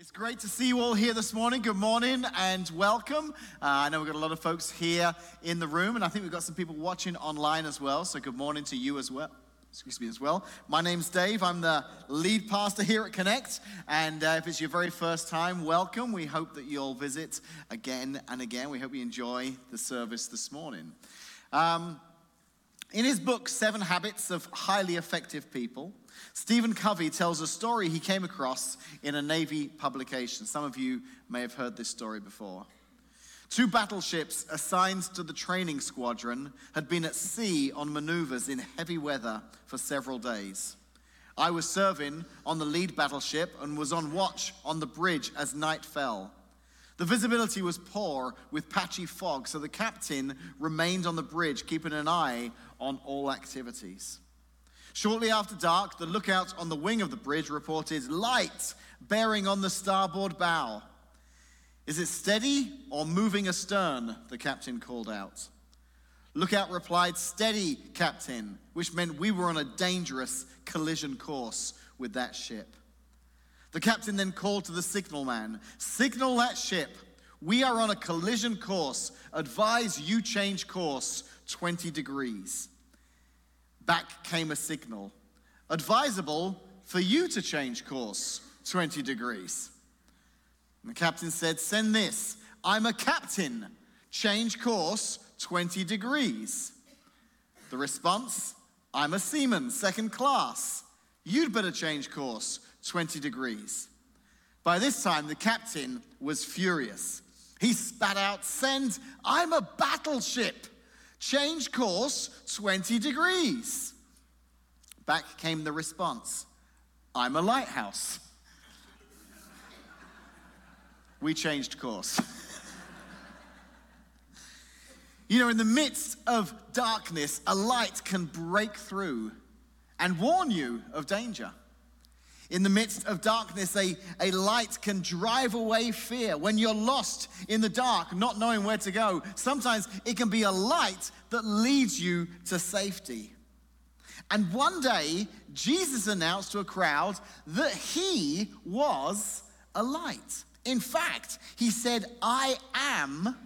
It's great to see you all here this morning. Good morning and welcome. Uh, I know we've got a lot of folks here in the room, and I think we've got some people watching online as well. So, good morning to you as well. Excuse me, as well. My name's Dave. I'm the lead pastor here at Connect. And uh, if it's your very first time, welcome. We hope that you'll visit again and again. We hope you enjoy the service this morning. Um, in his book, Seven Habits of Highly Effective People, Stephen Covey tells a story he came across in a Navy publication. Some of you may have heard this story before. Two battleships assigned to the training squadron had been at sea on maneuvers in heavy weather for several days. I was serving on the lead battleship and was on watch on the bridge as night fell. The visibility was poor with patchy fog, so the captain remained on the bridge, keeping an eye on all activities. Shortly after dark, the lookout on the wing of the bridge reported light bearing on the starboard bow. Is it steady or moving astern? The captain called out. Lookout replied, Steady, Captain, which meant we were on a dangerous collision course with that ship. The captain then called to the signalman, Signal that ship. We are on a collision course. Advise you change course 20 degrees. Back came a signal. Advisable for you to change course 20 degrees. And the captain said, Send this. I'm a captain. Change course 20 degrees. The response, I'm a seaman, second class. You'd better change course 20 degrees. By this time, the captain was furious. He spat out, Send, I'm a battleship. Change course 20 degrees. Back came the response I'm a lighthouse. We changed course. you know, in the midst of darkness, a light can break through and warn you of danger. In the midst of darkness, a, a light can drive away fear. When you're lost in the dark, not knowing where to go, sometimes it can be a light that leads you to safety. And one day, Jesus announced to a crowd that he was a light. In fact, he said, I am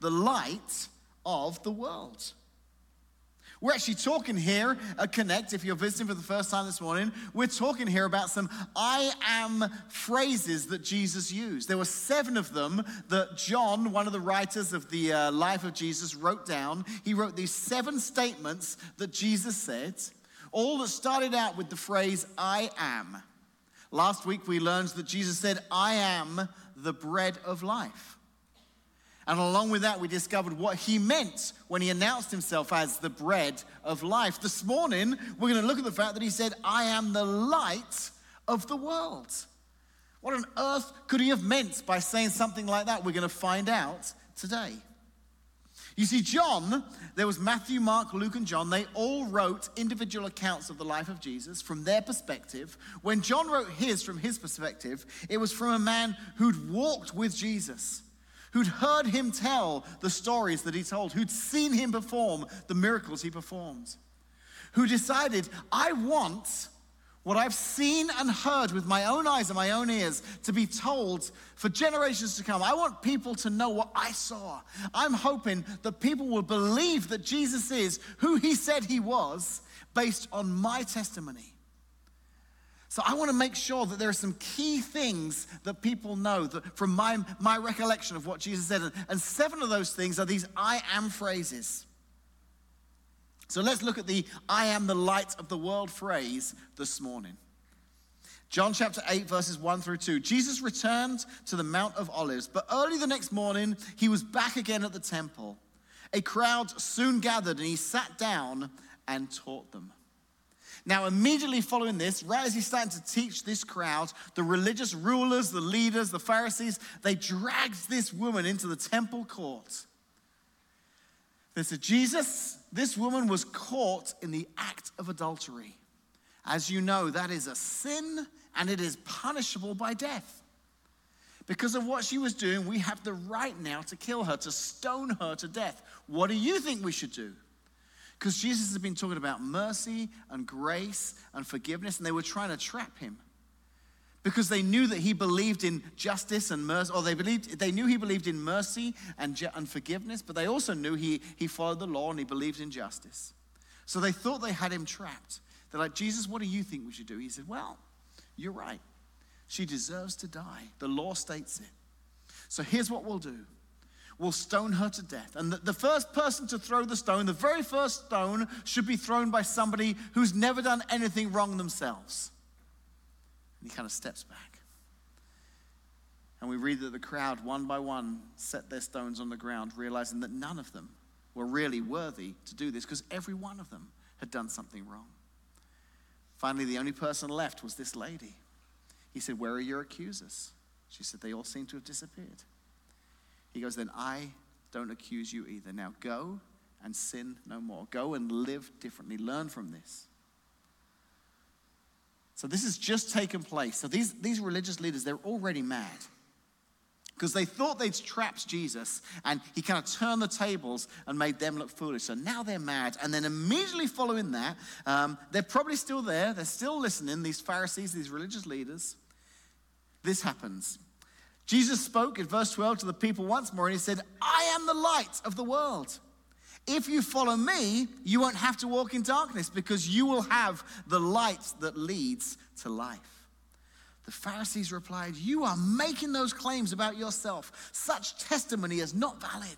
the light of the world. We're actually talking here at Connect, if you're visiting for the first time this morning, we're talking here about some I am phrases that Jesus used. There were seven of them that John, one of the writers of the uh, life of Jesus, wrote down. He wrote these seven statements that Jesus said, all that started out with the phrase, I am. Last week we learned that Jesus said, I am the bread of life. And along with that, we discovered what he meant when he announced himself as the bread of life. This morning, we're going to look at the fact that he said, I am the light of the world. What on earth could he have meant by saying something like that? We're going to find out today. You see, John, there was Matthew, Mark, Luke, and John. They all wrote individual accounts of the life of Jesus from their perspective. When John wrote his from his perspective, it was from a man who'd walked with Jesus who'd heard him tell the stories that he told, who'd seen him perform the miracles he performed, who decided, I want what I've seen and heard with my own eyes and my own ears to be told for generations to come. I want people to know what I saw. I'm hoping that people will believe that Jesus is who he said he was based on my testimony. So I want to make sure that there are some key things that people know that from my, my recollection of what Jesus said. And seven of those things are these I am phrases. So let's look at the I am the light of the world phrase this morning. John chapter 8, verses 1 through 2. Jesus returned to the Mount of Olives, but early the next morning, he was back again at the temple. A crowd soon gathered, and he sat down and taught them. Now, immediately following this, right as he's starting to teach this crowd, the religious rulers, the leaders, the Pharisees, they dragged this woman into the temple court. They said, Jesus, this woman was caught in the act of adultery. As you know, that is a sin and it is punishable by death. Because of what she was doing, we have the right now to kill her, to stone her to death. What do you think we should do? Because Jesus has been talking about mercy and grace and forgiveness, and they were trying to trap him. because they knew that he believed in justice and mercy, or they believed they knew he believed in mercy and, ju- and forgiveness, but they also knew he, he followed the law and he believed in justice. So they thought they had him trapped. They're like, Jesus, what do you think we should do? He said, Well, you're right. She deserves to die. The law states it. So here's what we'll do we'll stone her to death. And the, the, first person to throw the stone, the very first stone, should be thrown by somebody who's never done anything wrong themselves. And he kind of steps back. And we read that the crowd, one by one, set their stones on the ground, realizing that none of them were really worthy to do this because every one of them had done something wrong. Finally, the only person left was this lady. He said, Where are your accusers? She said, They all seem to have disappeared. He goes, Then I don't accuse you either. Now go and sin no more. Go and live differently. Learn from this. So this has just taken place. So these, these religious leaders, they're already mad because they thought they'd trapped Jesus and he kind of turned the tables and made them look foolish. So now they're mad. And then immediately following that, um, they're probably still there. They're still listening, these Pharisees, these religious leaders. This happens. Jesus spoke in verse 12 to the people once more and he said, I am the light of the world. If you follow me, you won't have to walk in darkness because you will have the light that leads to life. The Pharisees replied, You are making those claims about yourself. Such testimony is not valid.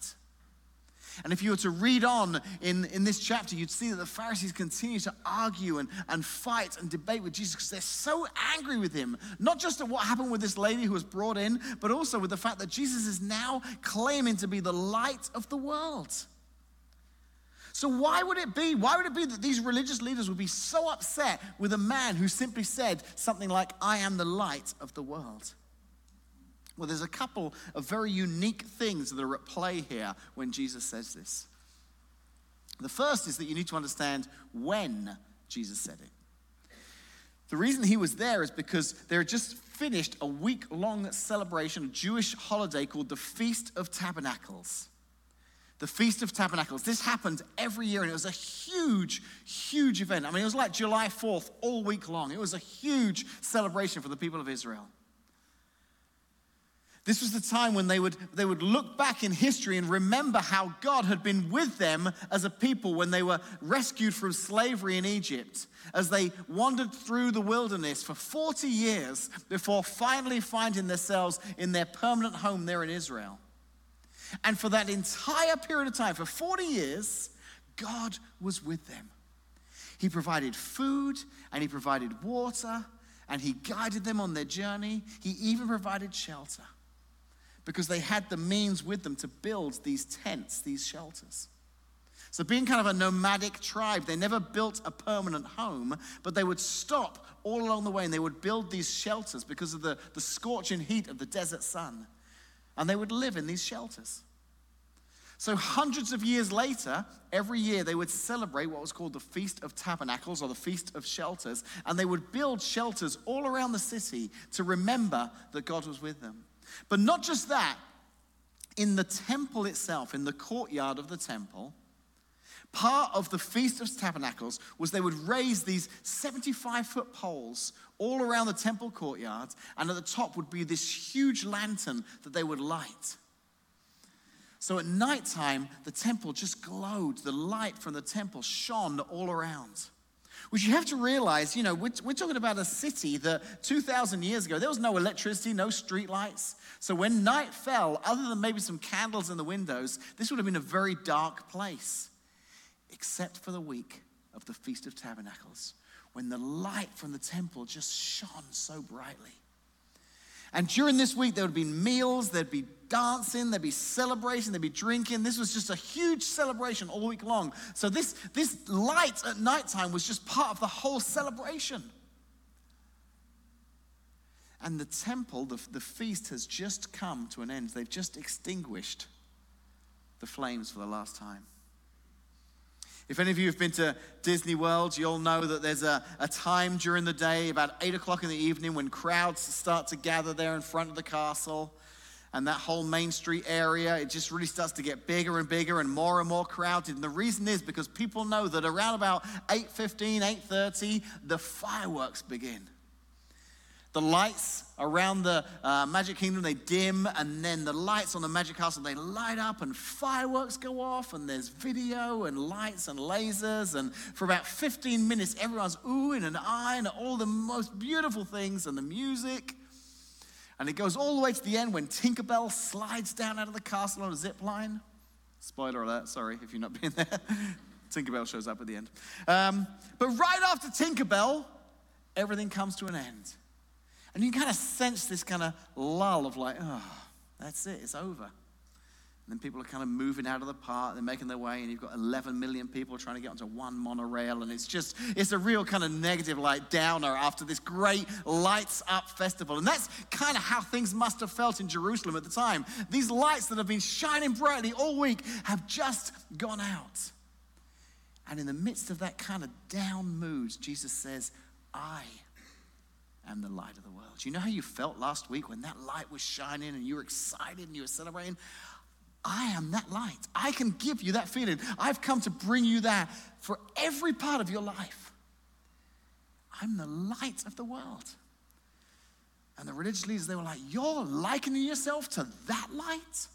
And if you were to read on in, in this chapter, you'd see that the Pharisees continue to argue and, and fight and debate with Jesus because they're so angry with him. Not just at what happened with this lady who was brought in, but also with the fact that Jesus is now claiming to be the light of the world. So, why would it be? Why would it be that these religious leaders would be so upset with a man who simply said something like, I am the light of the world? Well, there's a couple of very unique things that are at play here when Jesus says this. The first is that you need to understand when Jesus said it. The reason he was there is because they had just finished a week long celebration, a Jewish holiday called the Feast of Tabernacles the Feast of Tabernacles. This happened every year, and it was a huge, huge event. I mean, it was like July 4th all week long. It was a huge celebration for the people of Israel. This was the time when they would, they would look back in history and remember how God had been with them as a people when they were rescued from slavery in Egypt, as they wandered through the wilderness for 40 years before finally finding themselves in their permanent home there in Israel. And for that entire period of time, for 40 years, God was with them. He provided food and He provided water and He guided them on their journey. He even provided shelter because they had the means with them to build these tents, these shelters. So, being kind of a nomadic tribe, they never built a permanent home, but they would stop all along the way and they would build these shelters because of the, the scorching heat of the desert sun and they would live in these shelters. So, hundreds of years later, every year they would celebrate what was called the Feast of Tabernacles or the Feast of Shelters, and they would build shelters all around the city to remember that God was with them. But not just that, in the temple itself, in the courtyard of the temple, part of the Feast of Tabernacles was they would raise these 75 foot poles all around the temple courtyard, and at the top would be this huge lantern that they would light. So at nighttime, the temple just glowed. The light from the temple shone all around. Which you have to realize, you know, we're, we're talking about a city that 2,000 years ago, there was no electricity, no streetlights. So when night fell, other than maybe some candles in the windows, this would have been a very dark place, except for the week of the Feast of Tabernacles when the light from the temple just shone so brightly. And during this week, there would be meals, there'd be dancing, there'd be celebration, there'd be drinking. This was just a huge celebration all week long. So, this, this light at nighttime was just part of the whole celebration. And the temple, the, the feast has just come to an end. They've just extinguished the flames for the last time. If any of you have been to Disney World, you'll know that there's a, a time during the day, about 8 o'clock in the evening, when crowds start to gather there in front of the castle. And that whole Main Street area, it just really starts to get bigger and bigger and more and more crowded. And the reason is because people know that around about 8.15, 8.30, the fireworks begin. The lights around the uh, Magic Kingdom, they dim, and then the lights on the Magic Castle, they light up, and fireworks go off, and there's video and lights and lasers. And for about 15 minutes, everyone's oohing and eyeing at all the most beautiful things and the music. And it goes all the way to the end when Tinkerbell slides down out of the castle on a zip line. Spoiler alert, sorry if you've not been there. Tinkerbell shows up at the end. Um, but right after Tinkerbell, everything comes to an end. And you kind of sense this kind of lull of like, oh, that's it, it's over. And then people are kind of moving out of the park, they're making their way, and you've got 11 million people trying to get onto one monorail. And it's just, it's a real kind of negative, like downer after this great lights up festival. And that's kind of how things must have felt in Jerusalem at the time. These lights that have been shining brightly all week have just gone out. And in the midst of that kind of down mood, Jesus says, I am the light of the world. You know how you felt last week when that light was shining and you were excited and you were celebrating? I am that light. I can give you that feeling. I've come to bring you that for every part of your life. I'm the light of the world. And the religious leaders, they were like, You're likening yourself to that light?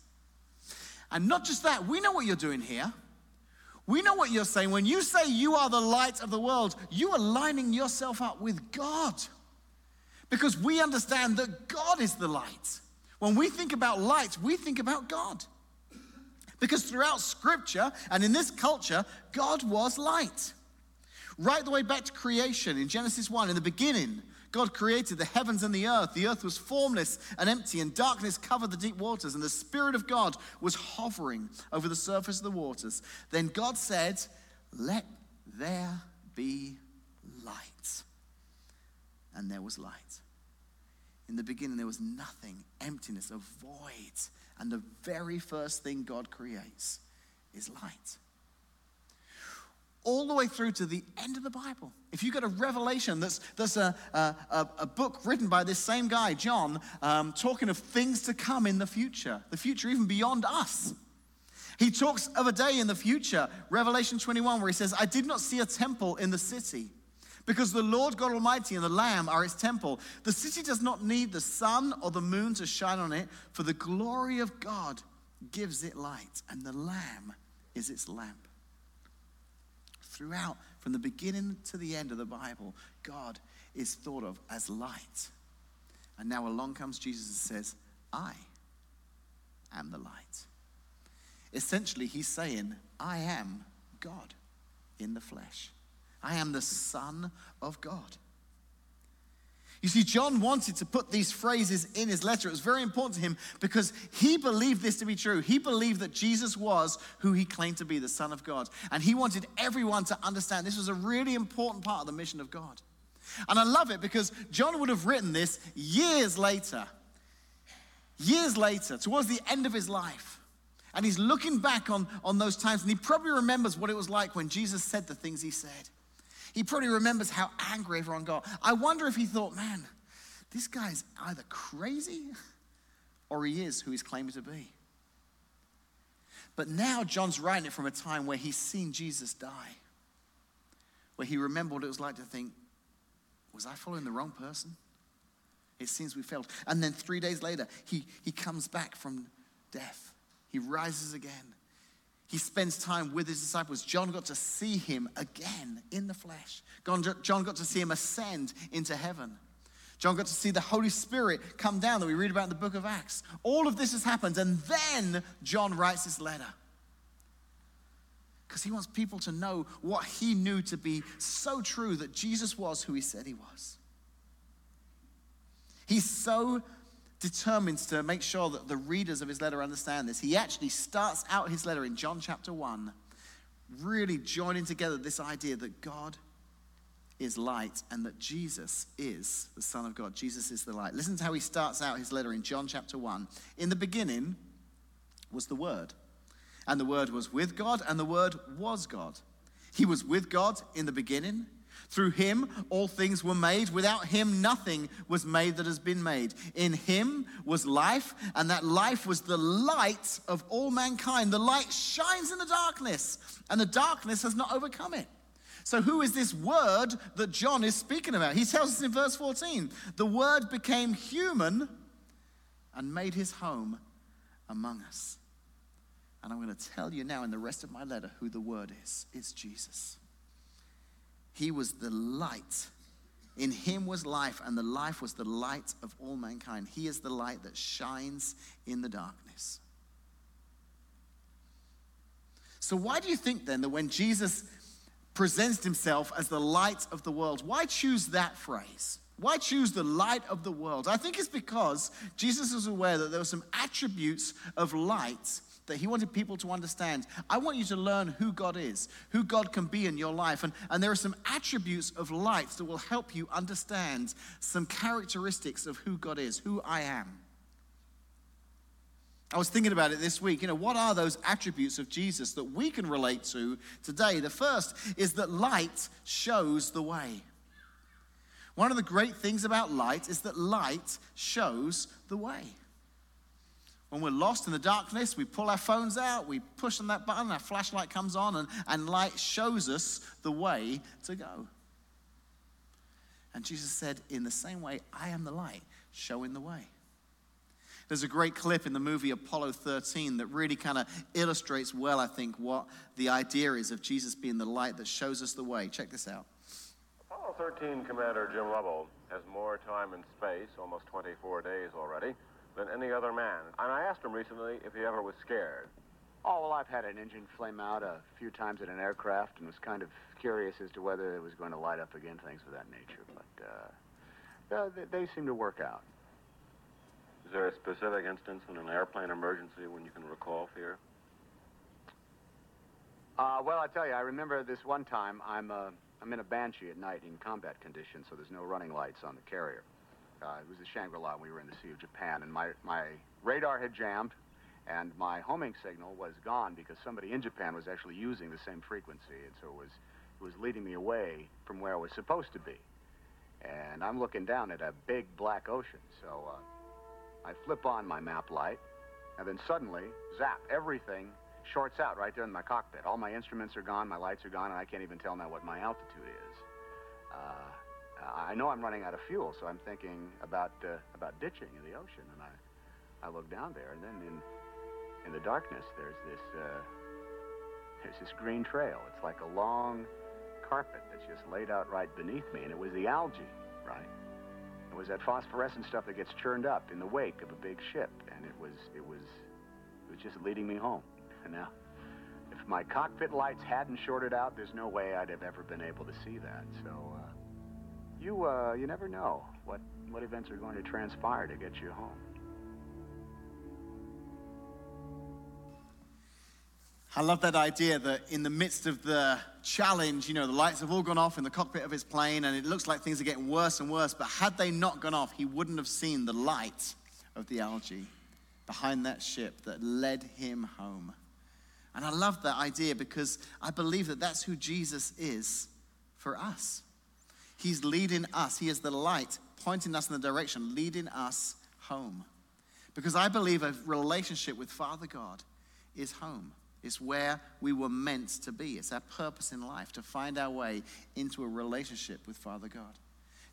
And not just that, we know what you're doing here. We know what you're saying. When you say you are the light of the world, you are lining yourself up with God. Because we understand that God is the light. When we think about light, we think about God. Because throughout scripture and in this culture, God was light. Right the way back to creation in Genesis 1, in the beginning, God created the heavens and the earth. The earth was formless and empty, and darkness covered the deep waters, and the Spirit of God was hovering over the surface of the waters. Then God said, Let there be. And there was light. In the beginning, there was nothing, emptiness, a void. And the very first thing God creates is light. All the way through to the end of the Bible. If you go to Revelation, that's, that's a, a, a book written by this same guy, John, um, talking of things to come in the future, the future even beyond us. He talks of a day in the future, Revelation 21, where he says, I did not see a temple in the city because the Lord God Almighty and the Lamb are its temple. The city does not need the sun or the moon to shine on it, for the glory of God gives it light, and the Lamb is its lamp. Throughout, from the beginning to the end of the Bible, God is thought of as light. And now along comes Jesus and says, I am the light. Essentially, he's saying, I am God in the flesh. I am the Son of God. You see, John wanted to put these phrases in his letter. It was very important to him because he believed this to be true. He believed that Jesus was who he claimed to be, the Son of God. And he wanted everyone to understand this was a really important part of the mission of God. And I love it because John would have written this years later. Years later, towards the end of his life. And he's looking back on, on those times and he probably remembers what it was like when Jesus said the things he said. He probably remembers how angry everyone got. I wonder if he thought, man, this guy's either crazy or he is who he's claiming to be. But now John's writing it from a time where he's seen Jesus die, where he remembered what it was like to think, was I following the wrong person? It seems we failed. And then three days later, he, he comes back from death. He rises again. He spends time with his disciples. John got to see him again in the flesh. John got to see him ascend into heaven. John got to see the Holy Spirit come down that we read about in the book of Acts. All of this has happened, and then John writes this letter. Because he wants people to know what he knew to be so true that Jesus was who he said he was. He's so determines to make sure that the readers of his letter understand this. He actually starts out his letter in John chapter 1, really joining together this idea that God is light and that Jesus is the Son of God. Jesus is the light. Listen to how he starts out his letter in John chapter 1. In the beginning was the Word, and the Word was with God, and the Word was God. He was with God in the beginning. Through him, all things were made. Without him, nothing was made that has been made. In him was life, and that life was the light of all mankind. The light shines in the darkness, and the darkness has not overcome it. So, who is this word that John is speaking about? He tells us in verse 14 the word became human and made his home among us. And I'm going to tell you now in the rest of my letter who the word is it's Jesus. He was the light. In him was life, and the life was the light of all mankind. He is the light that shines in the darkness. So, why do you think then that when Jesus presents himself as the light of the world. Why choose that phrase? Why choose the light of the world? I think it's because Jesus was aware that there were some attributes of light that he wanted people to understand. I want you to learn who God is, who God can be in your life. And, and there are some attributes of light that will help you understand some characteristics of who God is, who I am. I was thinking about it this week. You know, what are those attributes of Jesus that we can relate to today? The first is that light shows the way. One of the great things about light is that light shows the way. When we're lost in the darkness, we pull our phones out, we push on that button, our flashlight comes on, and, and light shows us the way to go. And Jesus said, In the same way, I am the light, showing the way. There's a great clip in the movie Apollo 13 that really kind of illustrates well, I think, what the idea is of Jesus being the light that shows us the way. Check this out. Apollo 13 Commander Jim Lovell has more time in space, almost 24 days already, than any other man. And I asked him recently if he ever was scared. Oh, well, I've had an engine flame out a few times at an aircraft and was kind of curious as to whether it was going to light up again, things of that nature. But uh, uh, they, they seem to work out. Is there a specific instance in an airplane emergency when you can recall fear? Uh, well, I tell you, I remember this one time. I'm uh, I'm in a Banshee at night in combat conditions, so there's no running lights on the carrier. Uh, it was the Shangri-La. We were in the Sea of Japan, and my my radar had jammed, and my homing signal was gone because somebody in Japan was actually using the same frequency, and so it was it was leading me away from where I was supposed to be. And I'm looking down at a big black ocean, so. Uh, I flip on my map light, and then suddenly, zap, everything shorts out right there in my cockpit. All my instruments are gone, my lights are gone, and I can't even tell now what my altitude is. Uh, I know I'm running out of fuel, so I'm thinking about uh, about ditching in the ocean, and I I look down there, and then in in the darkness, there's this uh, there's this green trail. It's like a long carpet that's just laid out right beneath me, and it was the algae, right? It was that phosphorescent stuff that gets churned up in the wake of a big ship, and it was it was it was just leading me home. And now, if my cockpit lights hadn't shorted out, there's no way I'd have ever been able to see that. So, uh, you uh, you never know what what events are going to transpire to get you home. I love that idea that in the midst of the challenge, you know, the lights have all gone off in the cockpit of his plane and it looks like things are getting worse and worse. But had they not gone off, he wouldn't have seen the light of the algae behind that ship that led him home. And I love that idea because I believe that that's who Jesus is for us. He's leading us, He is the light pointing us in the direction, leading us home. Because I believe a relationship with Father God is home. It's where we were meant to be. It's our purpose in life to find our way into a relationship with Father God.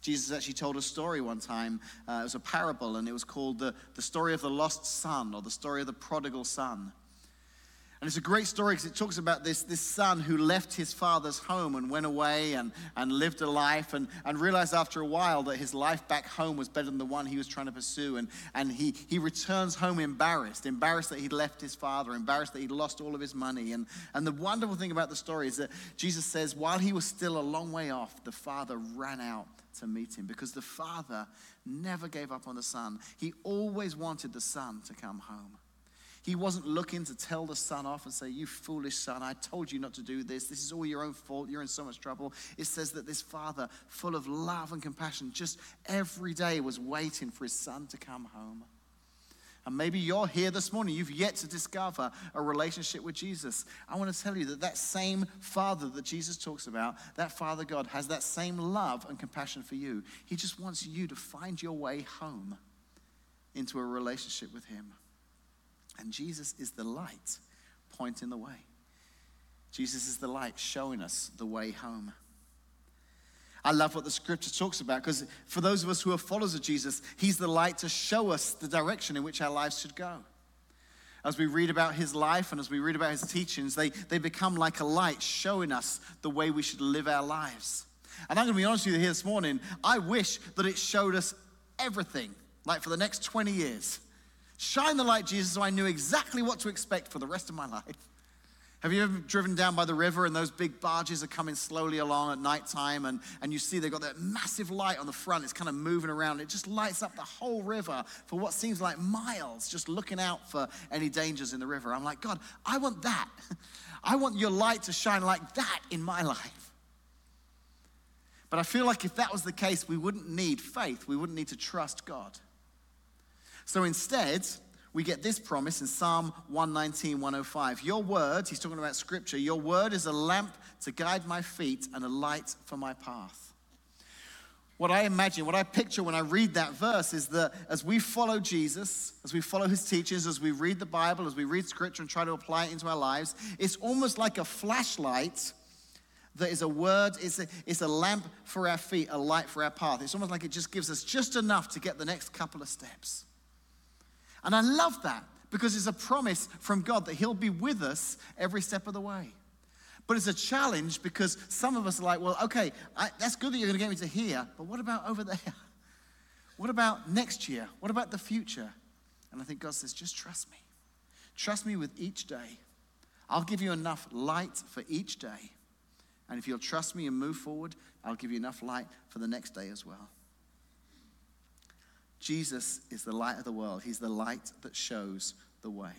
Jesus actually told a story one time. Uh, it was a parable, and it was called the, the story of the lost son or the story of the prodigal son. And it's a great story because it talks about this, this son who left his father's home and went away and, and lived a life and, and realized after a while that his life back home was better than the one he was trying to pursue. And, and he, he returns home embarrassed, embarrassed that he'd left his father, embarrassed that he'd lost all of his money. And, and the wonderful thing about the story is that Jesus says, while he was still a long way off, the father ran out to meet him because the father never gave up on the son. He always wanted the son to come home. He wasn't looking to tell the son off and say, You foolish son, I told you not to do this. This is all your own fault. You're in so much trouble. It says that this father, full of love and compassion, just every day was waiting for his son to come home. And maybe you're here this morning, you've yet to discover a relationship with Jesus. I want to tell you that that same Father that Jesus talks about, that Father God, has that same love and compassion for you. He just wants you to find your way home into a relationship with Him. And Jesus is the light pointing the way. Jesus is the light showing us the way home. I love what the scripture talks about because for those of us who are followers of Jesus, He's the light to show us the direction in which our lives should go. As we read about His life and as we read about His teachings, they, they become like a light showing us the way we should live our lives. And I'm going to be honest with you here this morning, I wish that it showed us everything, like for the next 20 years. Shine the light, Jesus, so I knew exactly what to expect for the rest of my life. Have you ever driven down by the river and those big barges are coming slowly along at nighttime and, and you see they've got that massive light on the front, it's kind of moving around. It just lights up the whole river for what seems like miles, just looking out for any dangers in the river. I'm like, God, I want that. I want your light to shine like that in my life. But I feel like if that was the case, we wouldn't need faith. We wouldn't need to trust God. So instead, we get this promise in Psalm 119, 105. Your word, he's talking about scripture, your word is a lamp to guide my feet and a light for my path. What I imagine, what I picture when I read that verse is that as we follow Jesus, as we follow his teachings, as we read the Bible, as we read scripture and try to apply it into our lives, it's almost like a flashlight that is a word, it's a, it's a lamp for our feet, a light for our path. It's almost like it just gives us just enough to get the next couple of steps. And I love that because it's a promise from God that He'll be with us every step of the way. But it's a challenge because some of us are like, well, okay, I, that's good that you're going to get me to here, but what about over there? What about next year? What about the future? And I think God says, just trust me. Trust me with each day. I'll give you enough light for each day. And if you'll trust me and move forward, I'll give you enough light for the next day as well. Jesus is the light of the world, He's the light that shows the way.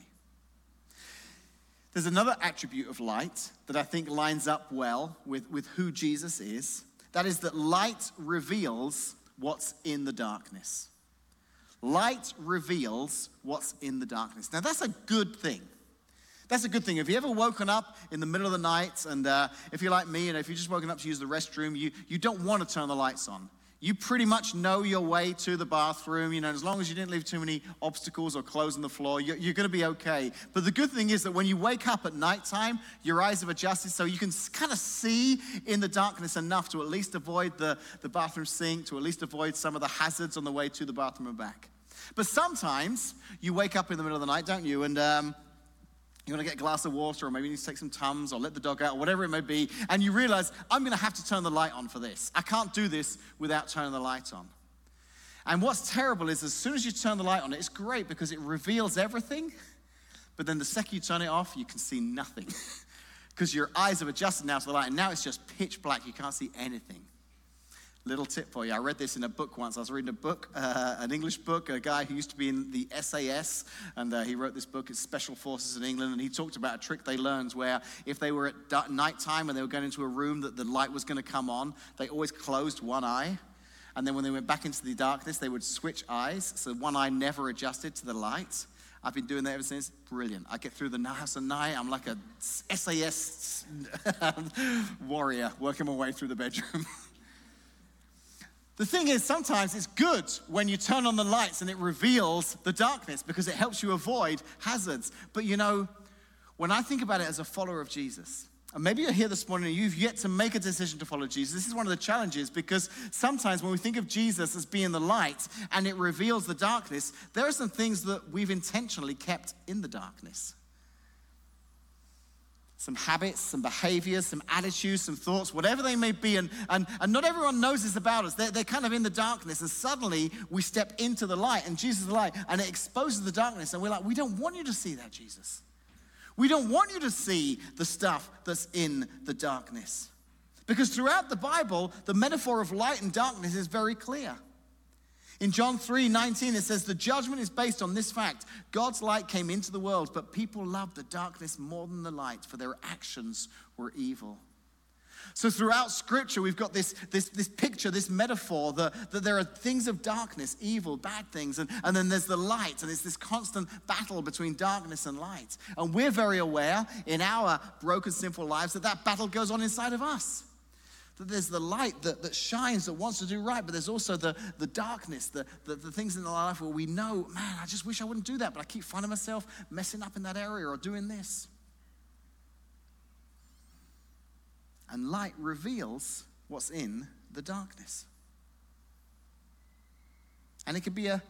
There's another attribute of light that I think lines up well with, with who Jesus is. That is that light reveals what's in the darkness. Light reveals what's in the darkness. Now, that's a good thing. That's a good thing. Have you ever woken up in the middle of the night, and uh, if you're like me, and if you've just woken up to use the restroom, you, you don't want to turn the lights on you pretty much know your way to the bathroom. You know, as long as you didn't leave too many obstacles or clothes on the floor, you're, you're going to be okay. But the good thing is that when you wake up at nighttime, your eyes have adjusted so you can kind of see in the darkness enough to at least avoid the, the bathroom sink, to at least avoid some of the hazards on the way to the bathroom and back. But sometimes you wake up in the middle of the night, don't you? And um, you want to get a glass of water, or maybe you need to take some Tums, or let the dog out, or whatever it may be, and you realize, I'm going to have to turn the light on for this. I can't do this without turning the light on. And what's terrible is, as soon as you turn the light on, it's great because it reveals everything, but then the second you turn it off, you can see nothing. Because your eyes have adjusted now to the light, and now it's just pitch black. You can't see anything. Little tip for you. I read this in a book once. I was reading a book, uh, an English book, a guy who used to be in the SAS, and uh, he wrote this book, it's Special Forces in England, and he talked about a trick they learned where if they were at night time and they were going into a room that the light was going to come on, they always closed one eye. And then when they went back into the darkness, they would switch eyes, so one eye never adjusted to the light. I've been doing that ever since. Brilliant. I get through the house at night. I'm like a SAS warrior working my way through the bedroom. The thing is, sometimes it's good when you turn on the lights and it reveals the darkness because it helps you avoid hazards. But you know, when I think about it as a follower of Jesus, and maybe you're here this morning and you've yet to make a decision to follow Jesus. This is one of the challenges because sometimes when we think of Jesus as being the light and it reveals the darkness, there are some things that we've intentionally kept in the darkness some habits, some behaviors, some attitudes, some thoughts, whatever they may be. And, and, and not everyone knows this about us. They're, they're kind of in the darkness, and suddenly we step into the light, and Jesus is the light, and it exposes the darkness. And we're like, we don't want you to see that, Jesus. We don't want you to see the stuff that's in the darkness. Because throughout the Bible, the metaphor of light and darkness is very clear. In John 3 19, it says, The judgment is based on this fact God's light came into the world, but people loved the darkness more than the light, for their actions were evil. So, throughout Scripture, we've got this, this, this picture, this metaphor that, that there are things of darkness, evil, bad things, and, and then there's the light, and it's this constant battle between darkness and light. And we're very aware in our broken, sinful lives that that battle goes on inside of us. That there's the light that, that shines, that wants to do right, but there's also the, the darkness, the, the, the things in our life where we know, man, I just wish I wouldn't do that, but I keep finding myself messing up in that area or doing this. And light reveals what's in the darkness. And it can be a,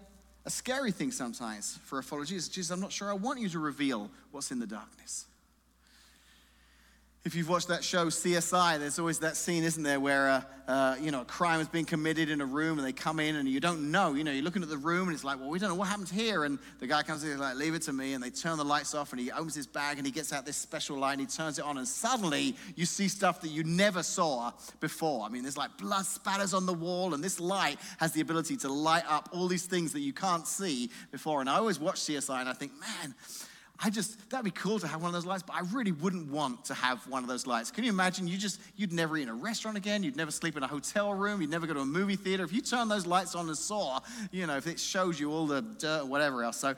a scary thing sometimes for a follower of Jesus. Jesus, I'm not sure I want you to reveal what's in the darkness. If you've watched that show CSI, there's always that scene, isn't there, where uh, uh, you know a crime has been committed in a room and they come in and you don't know. You know, you're looking at the room and it's like, well, we don't know what happened here. And the guy comes in and like, leave it to me. And they turn the lights off and he opens his bag and he gets out this special light and he turns it on and suddenly you see stuff that you never saw before. I mean, there's like blood spatters on the wall and this light has the ability to light up all these things that you can't see before. And I always watch CSI and I think, man I just, that'd be cool to have one of those lights, but I really wouldn't want to have one of those lights. Can you imagine? You just, you'd never eat in a restaurant again. You'd never sleep in a hotel room. You'd never go to a movie theater. If you turn those lights on and saw, you know, if it shows you all the dirt, whatever else. So,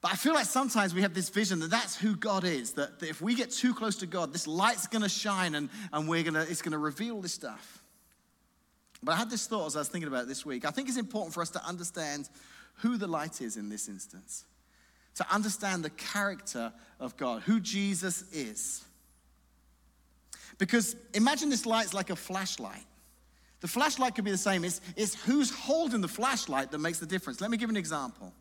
but I feel like sometimes we have this vision that that's who God is, that, that if we get too close to God, this light's gonna shine and, and we're gonna, it's gonna reveal this stuff. But I had this thought as I was thinking about it this week. I think it's important for us to understand who the light is in this instance to understand the character of God, who Jesus is. Because imagine this light's like a flashlight. The flashlight could be the same. It's, it's who's holding the flashlight that makes the difference. Let me give an example.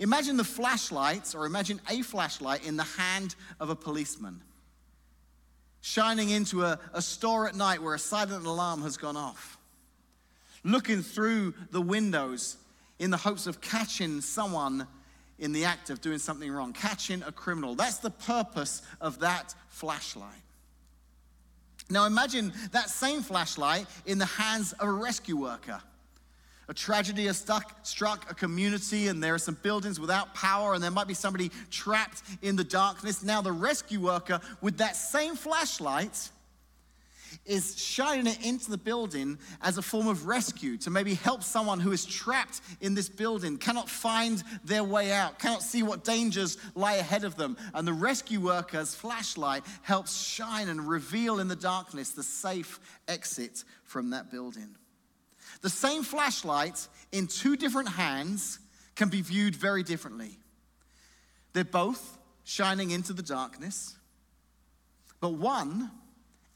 Imagine the flashlights, or imagine a flashlight in the hand of a policeman, shining into a, a store at night where a silent alarm has gone off, looking through the windows in the hopes of catching someone in the act of doing something wrong, catching a criminal. That's the purpose of that flashlight. Now imagine that same flashlight in the hands of a rescue worker. A tragedy has stuck, struck a community, and there are some buildings without power, and there might be somebody trapped in the darkness. Now, the rescue worker, with that same flashlight, is shining it into the building as a form of rescue to maybe help someone who is trapped in this building, cannot find their way out, cannot see what dangers lie ahead of them. And the rescue worker's flashlight helps shine and reveal in the darkness the safe exit from that building. The same flashlight in two different hands can be viewed very differently. They're both shining into the darkness, but one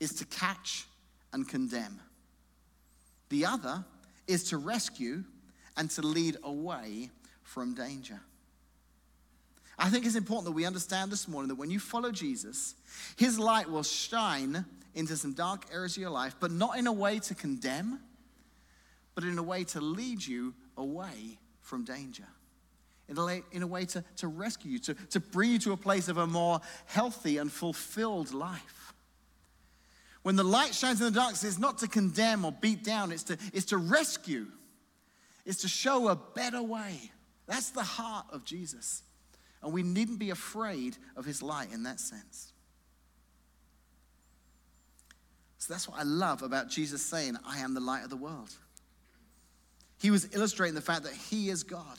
is to catch and condemn. The other is to rescue and to lead away from danger. I think it's important that we understand this morning that when you follow Jesus, his light will shine into some dark areas of your life, but not in a way to condemn, but in a way to lead you away from danger. In a, way, in a way to, to rescue you, to, to bring you to a place of a more healthy and fulfilled life. When the light shines in the darkness, it's not to condemn or beat down, it's to, it's to rescue, it's to show a better way. That's the heart of Jesus. And we needn't be afraid of his light in that sense. So that's what I love about Jesus saying, I am the light of the world. He was illustrating the fact that he is God.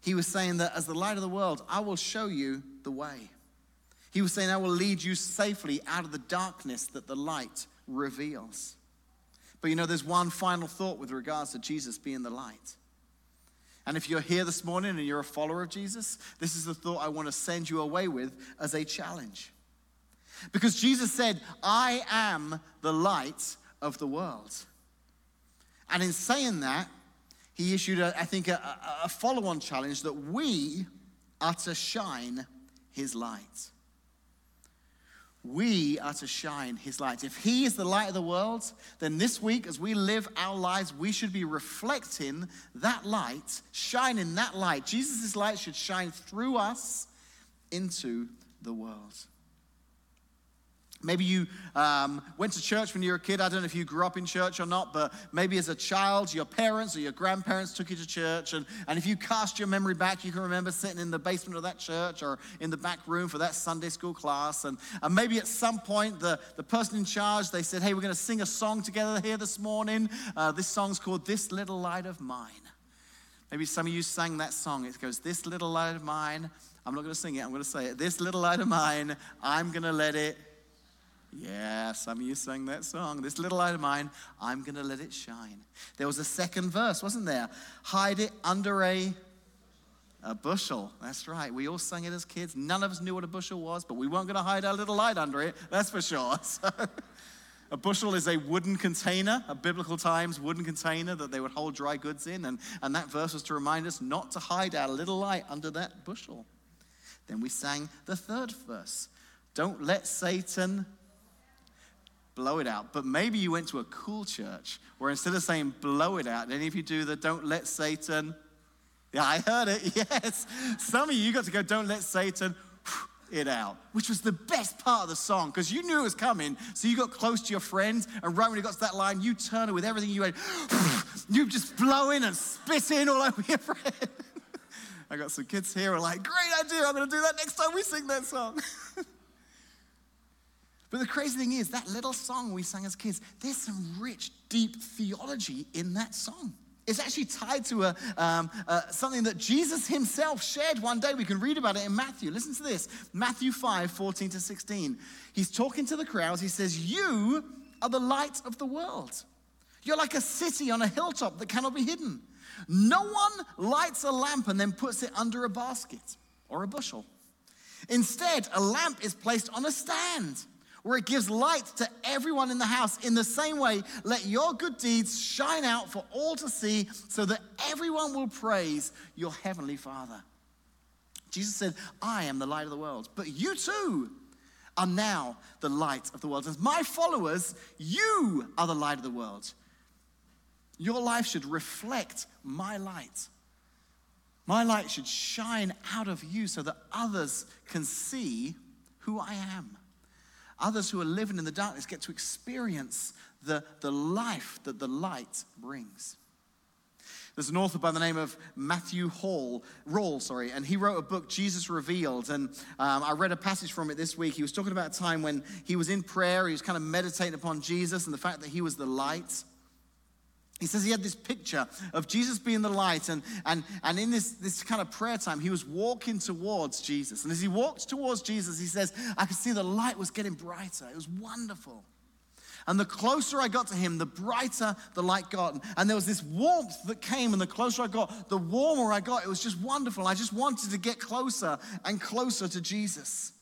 He was saying that as the light of the world, I will show you the way. He was saying, I will lead you safely out of the darkness that the light reveals. But you know, there's one final thought with regards to Jesus being the light. And if you're here this morning and you're a follower of Jesus, this is the thought I want to send you away with as a challenge. Because Jesus said, I am the light of the world. And in saying that, he issued, a, I think, a, a follow on challenge that we are to shine his light we are to shine his light. If he is the light of the world, then this week, as we live our lives, we should be reflecting that light, shining that light. Jesus' light should shine through us into the world. Maybe you um, went to church when you were a kid. I don't know if you grew up in church or not, but maybe as a child, your parents or your grandparents took you to church. And, and if you cast your memory back, you can remember sitting in the basement of that church or in the back room for that Sunday school class. And, and maybe at some point, the, the person in charge, they said, Hey, we're going to sing a song together here this morning. Uh, this song's called This Little Light of Mine. Maybe some of you sang that song. It goes, This little light of mine. I'm not going to sing it, I'm going to say it. This little light of mine, I'm going to let it yeah, some of you sang that song. This little light of mine, I'm going to let it shine. There was a second verse, wasn't there? Hide it under a a bushel. That's right. We all sang it as kids. None of us knew what a bushel was, but we weren't going to hide our little light under it. That's for sure. So, A bushel is a wooden container, a biblical times wooden container that they would hold dry goods in. And, and that verse was to remind us not to hide our little light under that bushel. Then we sang the third verse Don't let Satan blow it out. But maybe you went to a cool church where instead of saying blow it out, any of you do the don't let Satan? Yeah, I heard it. Yes. Some of you got to go, don't let Satan it out, which was the best part of the song because you knew it was coming. So you got close to your friends, and right when you got to that line, you turn it with everything you had. you just blow in and spit in all over your friend. I got some kids here who are like, great idea, I'm going to do that next time we sing that song. But the crazy thing is, that little song we sang as kids, there's some rich, deep theology in that song. It's actually tied to a, um, uh, something that Jesus himself shared one day. We can read about it in Matthew. Listen to this Matthew 5 14 to 16. He's talking to the crowds. He says, You are the light of the world. You're like a city on a hilltop that cannot be hidden. No one lights a lamp and then puts it under a basket or a bushel. Instead, a lamp is placed on a stand where it gives light to everyone in the house. In the same way, let your good deeds shine out for all to see so that everyone will praise your heavenly Father. Jesus said, I am the light of the world, but you too are now the light of the world. As my followers, you are the light of the world. Your life should reflect my light. My light should shine out of you so that others can see who I am. Others who are living in the darkness get to experience the, the life that the light brings. There's an author by the name of Matthew Hall, Rawle, sorry, and he wrote a book, Jesus Revealed. And um, I read a passage from it this week. He was talking about a time when he was in prayer, he was kind of meditating upon Jesus and the fact that he was the light. He says he had this picture of Jesus being the light, and, and, and in this, this kind of prayer time, he was walking towards Jesus. And as he walked towards Jesus, he says, I could see the light was getting brighter. It was wonderful. And the closer I got to him, the brighter the light got. And there was this warmth that came, and the closer I got, the warmer I got. It was just wonderful. I just wanted to get closer and closer to Jesus.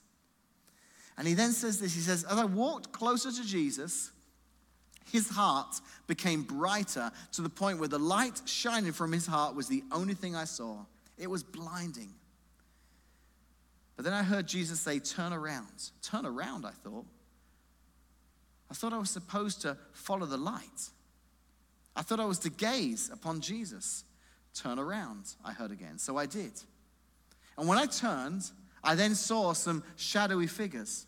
And he then says this He says, As I walked closer to Jesus, his heart became brighter to the point where the light shining from his heart was the only thing I saw. It was blinding. But then I heard Jesus say, Turn around. Turn around, I thought. I thought I was supposed to follow the light. I thought I was to gaze upon Jesus. Turn around, I heard again. So I did. And when I turned, I then saw some shadowy figures.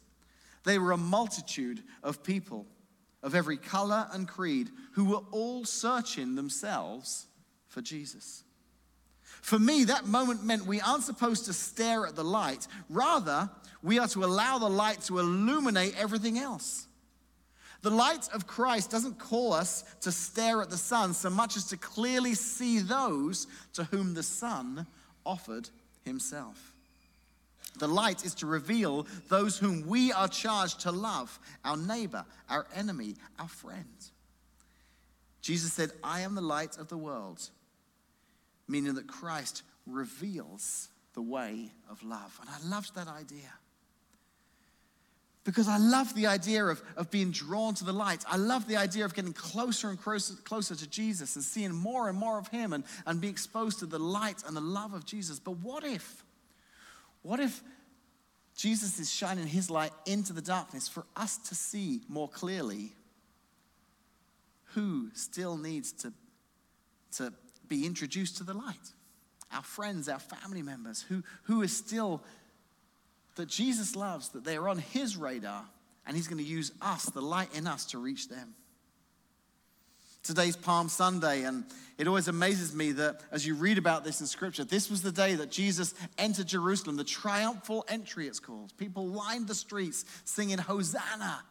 They were a multitude of people of every color and creed who were all searching themselves for Jesus. For me, that moment meant we aren't supposed to stare at the light. Rather, we are to allow the light to illuminate everything else. The light of Christ doesn't call us to stare at the sun so much as to clearly see those to whom the sun offered himself. The light is to reveal those whom we are charged to love our neighbor, our enemy, our friend. Jesus said, I am the light of the world, meaning that Christ reveals the way of love. And I loved that idea. Because I love the idea of, of being drawn to the light. I love the idea of getting closer and closer, closer to Jesus and seeing more and more of Him and, and being exposed to the light and the love of Jesus. But what if what if Jesus is shining his light into the darkness for us to see more clearly who still needs to, to be introduced to the light? Our friends, our family members, who, who is still that Jesus loves, that they are on his radar, and he's going to use us, the light in us, to reach them. Today's Palm Sunday, and it always amazes me that as you read about this in Scripture, this was the day that Jesus entered Jerusalem, the triumphal entry, it's called. People lined the streets singing Hosanna,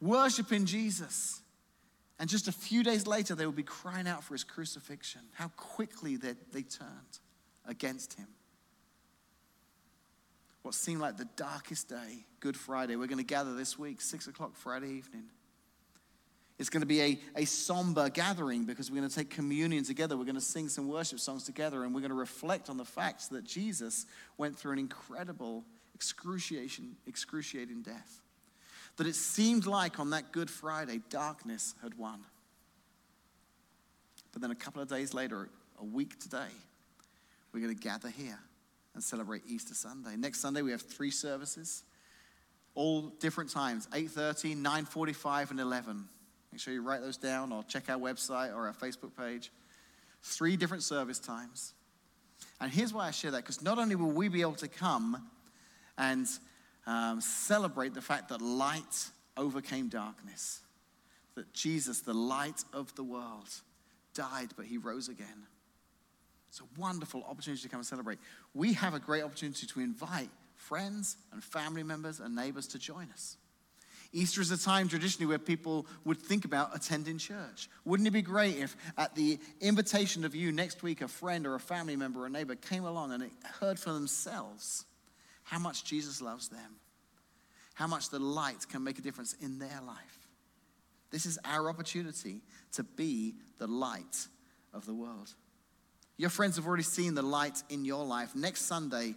worshiping Jesus. And just a few days later, they would be crying out for his crucifixion. How quickly they, they turned against him. What seemed like the darkest day, Good Friday. We're going to gather this week, 6 o'clock Friday evening. It's going to be a, a somber gathering because we're going to take communion together. We're going to sing some worship songs together and we're going to reflect on the facts that Jesus went through an incredible, excruciating, excruciating death. that it seemed like on that Good Friday, darkness had won. But then a couple of days later, a week today, we're going to gather here and celebrate Easter Sunday. Next Sunday, we have three services, all different times 8.30, 9.45, and 11. Make sure you write those down or check our website or our Facebook page. Three different service times. And here's why I share that because not only will we be able to come and um, celebrate the fact that light overcame darkness, that Jesus, the light of the world, died, but he rose again. It's a wonderful opportunity to come and celebrate. We have a great opportunity to invite friends and family members and neighbors to join us. Easter is a time traditionally where people would think about attending church. Wouldn't it be great if, at the invitation of you next week, a friend or a family member or a neighbor came along and heard for themselves how much Jesus loves them, how much the light can make a difference in their life? This is our opportunity to be the light of the world. Your friends have already seen the light in your life. Next Sunday,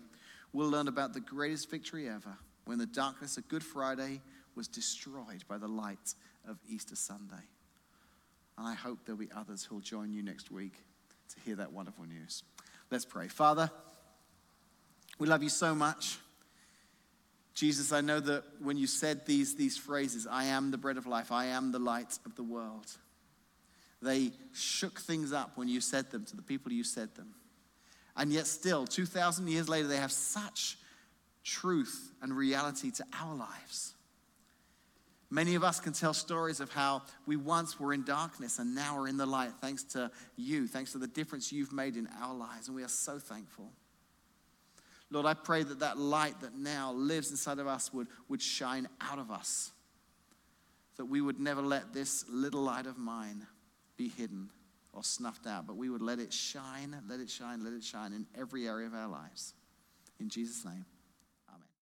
we'll learn about the greatest victory ever when the darkness of Good Friday was destroyed by the light of Easter Sunday. And I hope there'll be others who'll join you next week to hear that wonderful news. Let's pray. Father, we love you so much. Jesus, I know that when you said these, these phrases, I am the bread of life, I am the light of the world, they shook things up when you said them to the people you said them. And yet, still, 2,000 years later, they have such truth and reality to our lives. Many of us can tell stories of how we once were in darkness and now are in the light, thanks to you, thanks to the difference you've made in our lives. And we are so thankful. Lord, I pray that that light that now lives inside of us would, would shine out of us. That we would never let this little light of mine be hidden or snuffed out, but we would let it shine, let it shine, let it shine in every area of our lives. In Jesus' name.